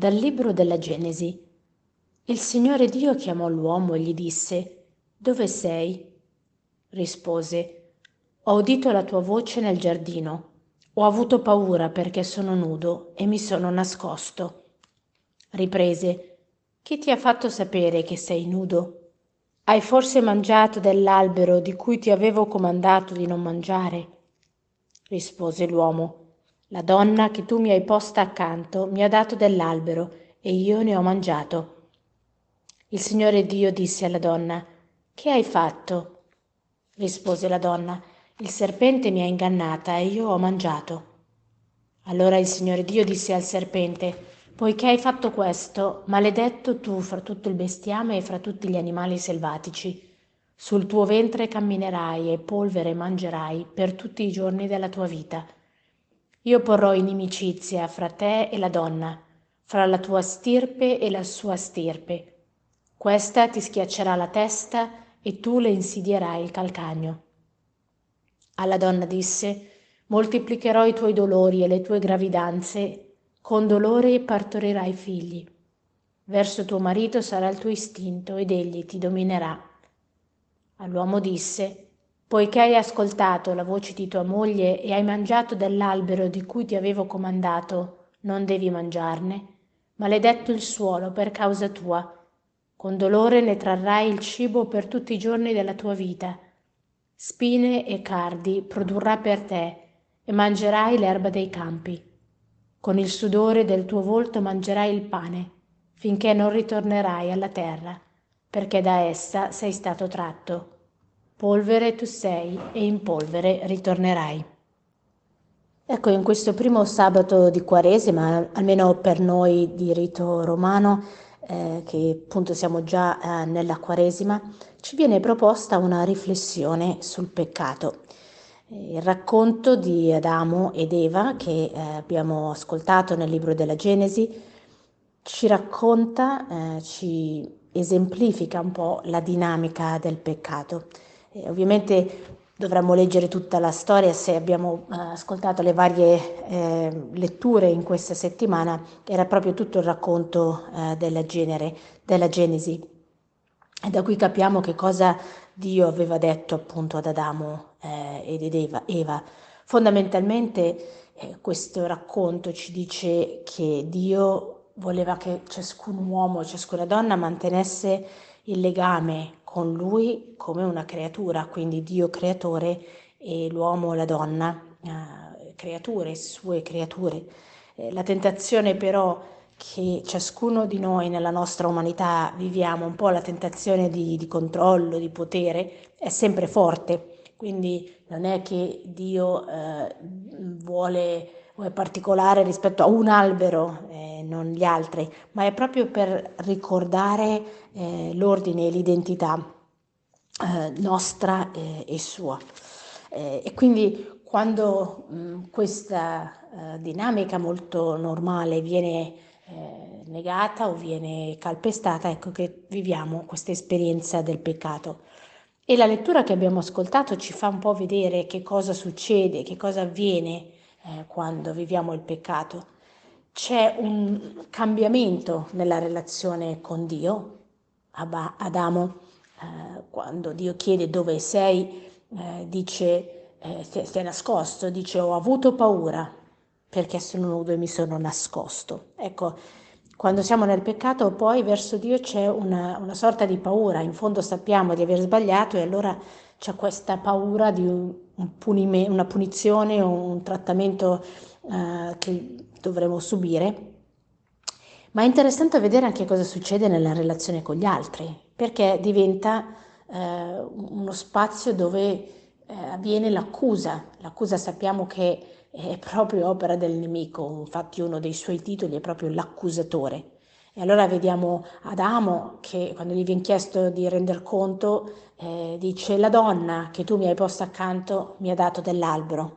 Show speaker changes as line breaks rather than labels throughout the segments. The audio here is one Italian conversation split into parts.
Dal libro della Genesi. Il Signore Dio chiamò l'uomo e gli disse, Dove sei? Rispose, Ho udito la tua voce nel giardino. Ho avuto paura perché sono nudo e mi sono nascosto. Riprese, Chi ti ha fatto sapere che sei nudo? Hai forse mangiato dell'albero di cui ti avevo comandato di non mangiare? Rispose l'uomo, la donna che tu mi hai posta accanto mi ha dato dell'albero e io ne ho mangiato. Il Signore Dio disse alla donna, Che hai fatto? Rispose la donna, Il serpente mi ha ingannata e io ho mangiato. Allora il Signore Dio disse al serpente, Poiché hai fatto questo, maledetto tu fra tutto il bestiame e fra tutti gli animali selvatici. Sul tuo ventre camminerai e polvere mangerai per tutti i giorni della tua vita io porrò inimicizia fra te e la donna, fra la tua stirpe e la sua stirpe. Questa ti schiaccerà la testa e tu le insidierai il calcagno. Alla donna disse, moltiplicherò i tuoi dolori e le tue gravidanze, con dolore partorirai figli. Verso tuo marito sarà il tuo istinto ed egli ti dominerà. All'uomo disse, Poiché hai ascoltato la voce di tua moglie e hai mangiato dell'albero di cui ti avevo comandato, non devi mangiarne, maledetto il suolo per causa tua. Con dolore ne trarrai il cibo per tutti i giorni della tua vita. Spine e cardi produrrà per te e mangerai l'erba dei campi. Con il sudore del tuo volto mangerai il pane, finché non ritornerai alla terra, perché da essa sei stato tratto polvere tu sei e in polvere ritornerai. Ecco, in questo primo sabato di Quaresima, almeno per noi di rito romano, eh, che appunto siamo già eh, nella Quaresima, ci viene proposta una riflessione sul peccato. Il racconto di Adamo ed Eva, che eh, abbiamo ascoltato nel libro della Genesi, ci racconta, eh, ci esemplifica un po' la dinamica del peccato. Eh, ovviamente dovremmo leggere tutta la storia se abbiamo eh, ascoltato le varie eh, letture in questa settimana, era proprio tutto il racconto eh, della, genere, della Genesi. E da qui capiamo che cosa Dio aveva detto appunto ad Adamo eh, ed Eva. Eva. Fondamentalmente eh, questo racconto ci dice che Dio voleva che ciascun uomo, ciascuna donna mantenesse il legame con lui come una creatura, quindi Dio creatore e l'uomo, la donna, eh, creature, sue creature. Eh, la tentazione però che ciascuno di noi nella nostra umanità viviamo, un po' la tentazione di, di controllo, di potere, è sempre forte. Quindi non è che Dio eh, vuole è particolare rispetto a un albero, non gli altri, ma è proprio per ricordare eh, l'ordine e l'identità eh, nostra e sua. Eh, e quindi quando mh, questa eh, dinamica molto normale viene eh, negata o viene calpestata, ecco che viviamo questa esperienza del peccato. E la lettura che abbiamo ascoltato ci fa un po' vedere che cosa succede, che cosa avviene eh, quando viviamo il peccato. C'è un cambiamento nella relazione con Dio. Adamo, eh, quando Dio chiede dove sei, eh, dice, eh, stai nascosto, dice ho avuto paura perché sono nudo e mi sono nascosto. Ecco, quando siamo nel peccato poi verso Dio c'è una, una sorta di paura, in fondo sappiamo di aver sbagliato e allora c'è questa paura di un, un punime, una punizione o un trattamento uh, che dovremo subire. Ma è interessante vedere anche cosa succede nella relazione con gli altri, perché diventa uh, uno spazio dove uh, avviene l'accusa. L'accusa sappiamo che è proprio opera del nemico, infatti uno dei suoi titoli è proprio l'accusatore. E allora vediamo Adamo che quando gli viene chiesto di render conto eh, dice la donna che tu mi hai posto accanto mi ha dato dell'albero.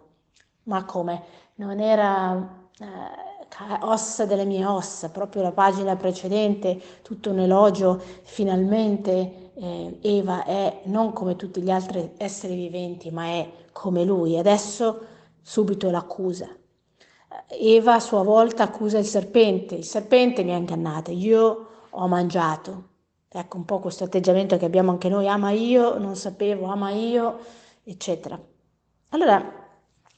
Ma come? Non era eh, ossa delle mie ossa, proprio la pagina precedente, tutto un elogio, finalmente eh, Eva è non come tutti gli altri esseri viventi, ma è come lui. Adesso subito l'accusa. Eva a sua volta accusa il serpente, il serpente mi ha ingannata, io ho mangiato. Ecco un po' questo atteggiamento che abbiamo anche noi, ama io, non sapevo, ama io, eccetera. Allora,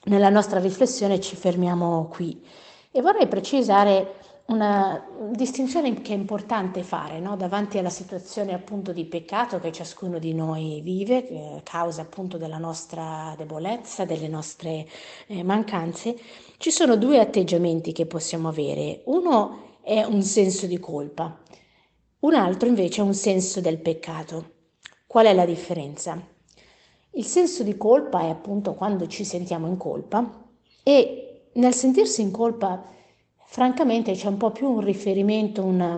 nella nostra riflessione ci fermiamo qui e vorrei precisare una distinzione che è importante fare no? davanti alla situazione appunto di peccato che ciascuno di noi vive, eh, causa appunto della nostra debolezza, delle nostre eh, mancanze, ci sono due atteggiamenti che possiamo avere. Uno è un senso di colpa, un altro invece è un senso del peccato. Qual è la differenza? Il senso di colpa è appunto quando ci sentiamo in colpa e nel sentirsi in colpa francamente c'è un po' più un riferimento una,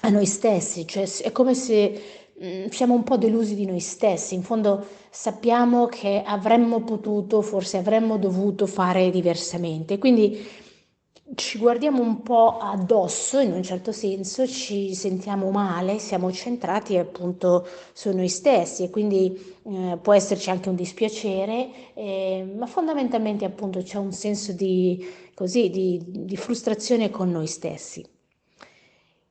a noi stessi, cioè è come se mh, mm, siamo un po' delusi di noi stessi, in fondo sappiamo che avremmo potuto, forse avremmo dovuto fare diversamente, quindi ci guardiamo un po' addosso in un certo senso, ci sentiamo male, siamo centrati appunto su noi stessi e quindi eh, può esserci anche un dispiacere, eh, ma fondamentalmente appunto c'è un senso di così, di, di frustrazione con noi stessi.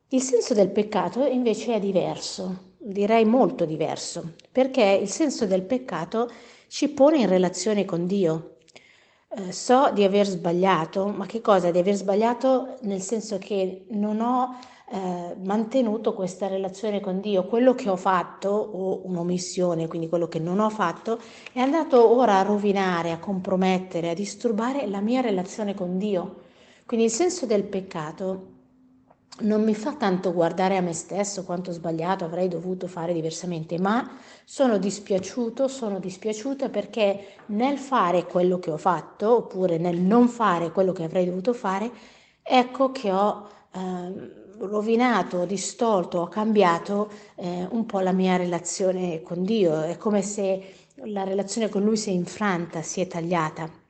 Il senso del peccato invece è diverso, direi molto diverso, perché il senso del peccato ci pone in relazione con Dio. Eh, so di aver sbagliato, ma che cosa? Di aver sbagliato nel senso che non ho eh, mantenuto questa relazione con Dio. Quello che ho fatto, o un'omissione, quindi quello che non ho fatto, è andato ora a rovinare, a compromettere, a disturbare la mia relazione con Dio. Quindi il senso del peccato non mi fa tanto guardare a me stesso quanto sbagliato avrei dovuto fare diversamente, ma sono dispiaciuto, sono dispiaciuta perché nel fare quello che ho fatto, oppure nel non fare quello che avrei dovuto fare, ecco che ho eh, rovinato, distolto, ho cambiato eh, un po' la mia relazione con Dio, è come se la relazione con Lui si è infranta, si è tagliata.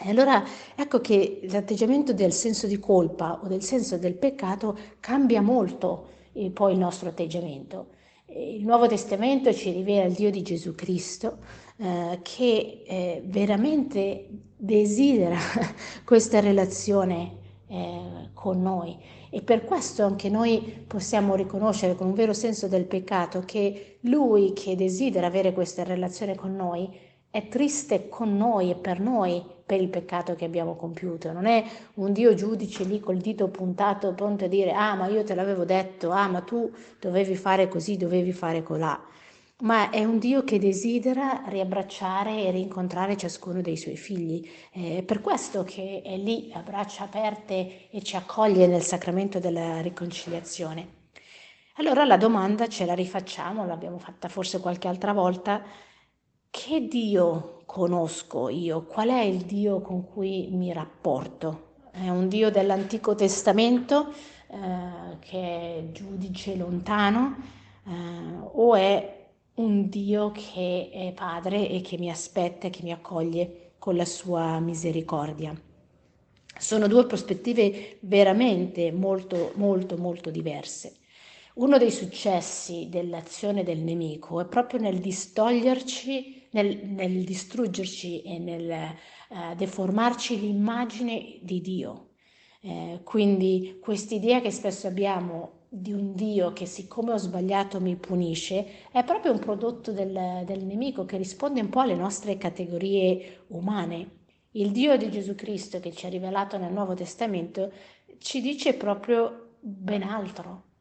E allora ecco che l'atteggiamento del senso di colpa o del senso del peccato cambia molto eh, poi il nostro atteggiamento. Il Nuovo Testamento ci rivela il Dio di Gesù Cristo eh, che eh, veramente desidera questa relazione eh, con noi e per questo anche noi possiamo riconoscere con un vero senso del peccato che Lui che desidera avere questa relazione con noi è triste con noi e per noi per il peccato che abbiamo compiuto. Non è un Dio giudice lì col dito puntato pronto a dire ah ma io te l'avevo detto, ah ma tu dovevi fare così, dovevi fare colà ma è un Dio che desidera riabbracciare e rincontrare ciascuno dei suoi figli. È per questo che è lì a braccia aperte e ci accoglie nel sacramento della riconciliazione. Allora la domanda ce la rifacciamo, l'abbiamo fatta forse qualche altra volta, che Dio conosco io? Qual è il Dio con cui mi rapporto? È un Dio dell'Antico Testamento eh, che è giudice lontano eh, o è un Dio che è padre e che mi aspetta e che mi accoglie con la sua misericordia. Sono due prospettive veramente molto, molto, molto diverse. Uno dei successi dell'azione del nemico è proprio nel distoglierci, nel, nel distruggerci e nel uh, deformarci l'immagine di Dio. Eh, quindi quest'idea che spesso abbiamo di un Dio che siccome ho sbagliato mi punisce, è proprio un prodotto del, del, nemico che risponde un po' alle nostre categorie umane. Il Dio di Gesù Cristo che ci ha rivelato nel Nuovo Testamento ci dice proprio ben altro.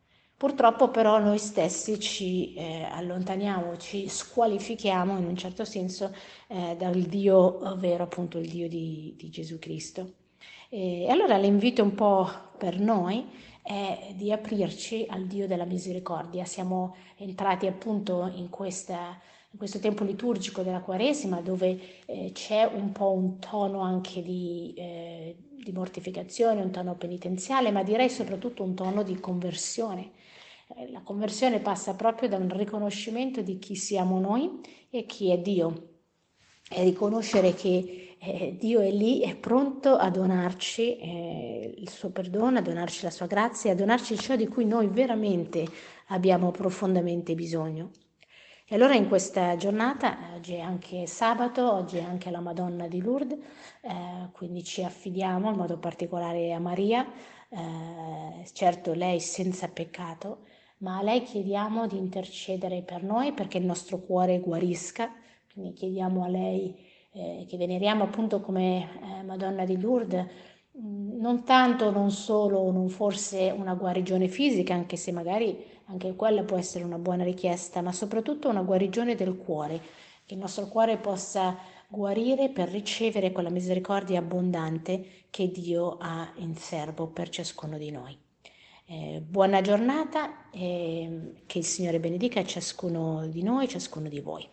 Purtroppo però noi stessi ci eh, allontaniamo, ci squalifichiamo in un certo senso eh, dal Dio vero, appunto il Dio di, di Gesù Cristo. E allora l'invito un po' per noi è di aprirci al Dio della misericordia. Siamo entrati appunto in, questa, in questo tempo liturgico della Quaresima dove eh, c'è un po' un tono anche di, eh, di mortificazione, un tono penitenziale, ma direi soprattutto un tono di conversione. Eh, la conversione passa proprio da un riconoscimento di chi siamo noi e chi è Dio e riconoscere che eh, Dio è lì, è pronto a donarci eh, il suo perdono, a donarci la sua grazia, a donarci ciò di cui noi veramente abbiamo profondamente bisogno. E allora in questa giornata, oggi è anche sabato, oggi è anche la Madonna di Lourdes, eh, quindi ci affidiamo in modo particolare a Maria, eh, certo lei senza peccato, ma a lei chiediamo di intercedere per noi perché il nostro cuore guarisca, quindi chiediamo a lei eh, che veneriamo appunto come eh, Madonna di Lourdes, mm, non tanto, non solo, non forse una guarigione fisica, anche se magari anche quella può essere una buona richiesta, ma soprattutto una guarigione del cuore, che il nostro cuore possa guarire per ricevere quella misericordia abbondante che Dio ha in serbo per ciascuno di noi. Eh, buona giornata e che il Signore benedica ciascuno di noi, ciascuno di voi.